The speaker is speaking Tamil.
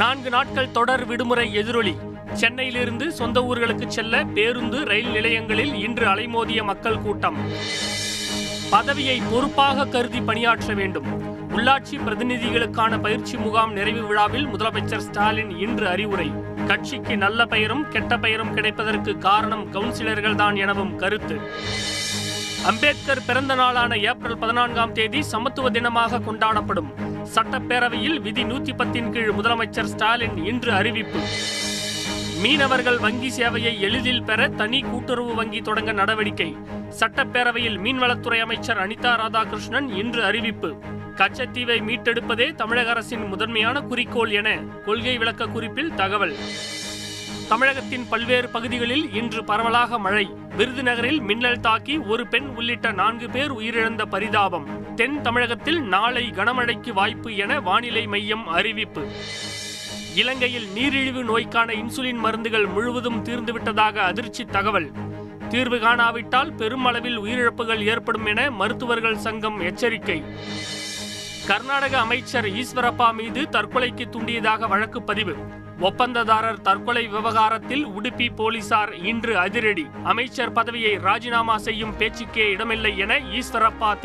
நான்கு நாட்கள் தொடர் விடுமுறை எதிரொலி. சென்னையிலிருந்து சொந்த ஊர்களுக்கு செல்ல பேருந்து ரயில் நிலையங்களில் இன்று அலைமோதிய மக்கள் கூட்டம். பதவியை பொறுப்பாக கருதி பணியாற்ற வேண்டும். உள்ளாட்சி பிரதிநிதிகளுக்கான பயிற்சி முகாம் நிறைவு விழாவில் முதலமைச்சர் ஸ்டாலின் இன்று அறிவுரை. கட்சிக்கு நல்ல பெயரும் கெட்ட பெயரும் கிடைப்பதற்கு காரணம் கவுன்சிலர்கள்தான் எனவும் கருத்து. அம்பேத்கர் பிறந்த நாளான ஏப்ரல் பதினான்காம் தேதி சமத்துவ தினமாக கொண்டாடப்படும். சட்டப்பேரவையில் விதி நூத்தி பத்தின் கீழ் முதலமைச்சர் ஸ்டாலின் இன்று அறிவிப்பு. மீனவர்கள் வங்கி சேவையை எளிதில் பெற தனி கூட்டுறவு வங்கி தொடங்க நடவடிக்கை. சட்டப்பேரவையில் மீன்வளத்துறை அமைச்சர் அனிதா ராதாகிருஷ்ணன் இன்று அறிவிப்பு. கச்சத்தீவை மீட்டெடுப்பதே தமிழக அரசின் முதன்மையான குறிக்கோள் என கொள்கை விளக்க குறிப்பில் தகவல். தமிழகத்தின் பல்வேறு பகுதிகளில் இன்று பரவலாக மழை. விருதுநகரில் மின்னல் தாக்கி ஒரு பெண் உள்ளிட்ட நான்கு பேர் உயிரிழந்த பரிதாபம். தென் தமிழகத்தில் நாளை கனமழைக்கு வாய்ப்பு என வானிலை மையம் அறிவிப்பு. இலங்கையில் நீரிழிவு நோய்க்கான இன்சுலின் மருந்துகள் முழுவதும் தீர்ந்துவிட்டதாக அதிர்ச்சி தகவல். தீர்வு காணாவிட்டால் பெருமளவில் உயிரிழப்புகள் ஏற்படும் என மருத்துவர்கள் சங்கம் எச்சரிக்கை. கர்நாடக அமைச்சர் ஈஸ்வரப்பா மீது தற்கொலைக்கு தூண்டியதாக வழக்கு பதிவு. ஒப்பந்ததாரர் தற்கொலை விவகாரத்தில் உடுப்பி போலீசார் இன்று அதிரடி. அமைச்சர் பதவியை ராஜினாமா செய்யும் பேச்சுக்கே இடமில்லை என ஈஸ்வரப்பா